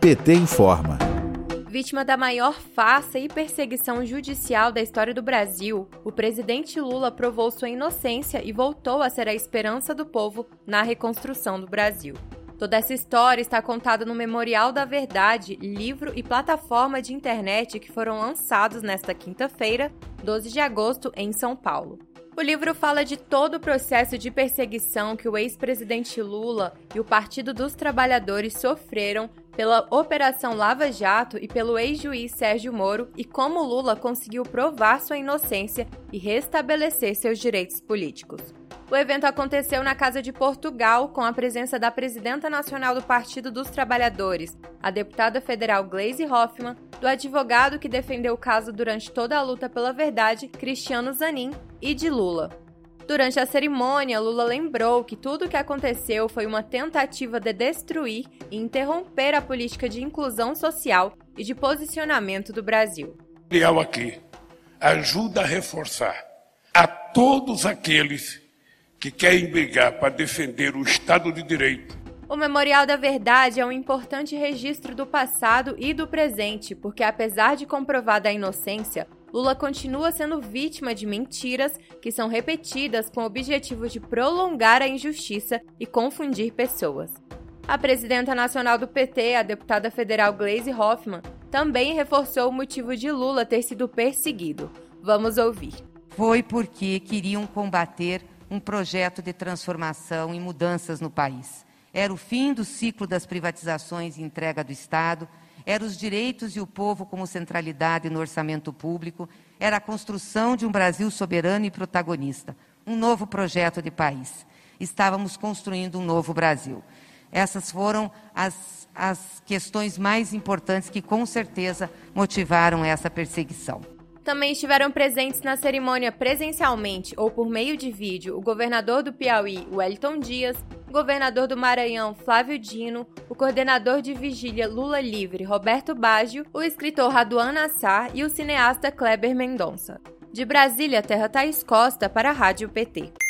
PT informa. Vítima da maior farsa e perseguição judicial da história do Brasil, o presidente Lula provou sua inocência e voltou a ser a esperança do povo na reconstrução do Brasil. Toda essa história está contada no Memorial da Verdade, livro e plataforma de internet que foram lançados nesta quinta-feira, 12 de agosto, em São Paulo. O livro fala de todo o processo de perseguição que o ex-presidente Lula e o Partido dos Trabalhadores sofreram pela Operação Lava Jato e pelo ex-juiz Sérgio Moro e como Lula conseguiu provar sua inocência e restabelecer seus direitos políticos. O evento aconteceu na Casa de Portugal, com a presença da presidenta nacional do Partido dos Trabalhadores, a deputada federal Gleisi Hoffmann, do advogado que defendeu o caso durante toda a luta pela verdade, Cristiano Zanin, e de Lula. Durante a cerimônia, Lula lembrou que tudo o que aconteceu foi uma tentativa de destruir e interromper a política de inclusão social e de posicionamento do Brasil. Leal aqui ajuda a reforçar a todos aqueles que querem brigar para defender o Estado de Direito. O Memorial da Verdade é um importante registro do passado e do presente, porque apesar de comprovada a inocência, Lula continua sendo vítima de mentiras que são repetidas com o objetivo de prolongar a injustiça e confundir pessoas. A presidenta nacional do PT, a deputada federal Gleisi Hoffmann, também reforçou o motivo de Lula ter sido perseguido. Vamos ouvir. Foi porque queriam combater um projeto de transformação e mudanças no país. Era o fim do ciclo das privatizações e entrega do Estado, era os direitos e o povo como centralidade no orçamento público, era a construção de um Brasil soberano e protagonista, um novo projeto de país. Estávamos construindo um novo Brasil. Essas foram as, as questões mais importantes que, com certeza, motivaram essa perseguição. Também estiveram presentes na cerimônia presencialmente ou por meio de vídeo o governador do Piauí, Wellington Dias, governador do Maranhão, Flávio Dino, o coordenador de vigília Lula Livre, Roberto Baggio, o escritor Raduan Nassar e o cineasta Kleber Mendonça. De Brasília, Terra Thaís Costa para a Rádio PT.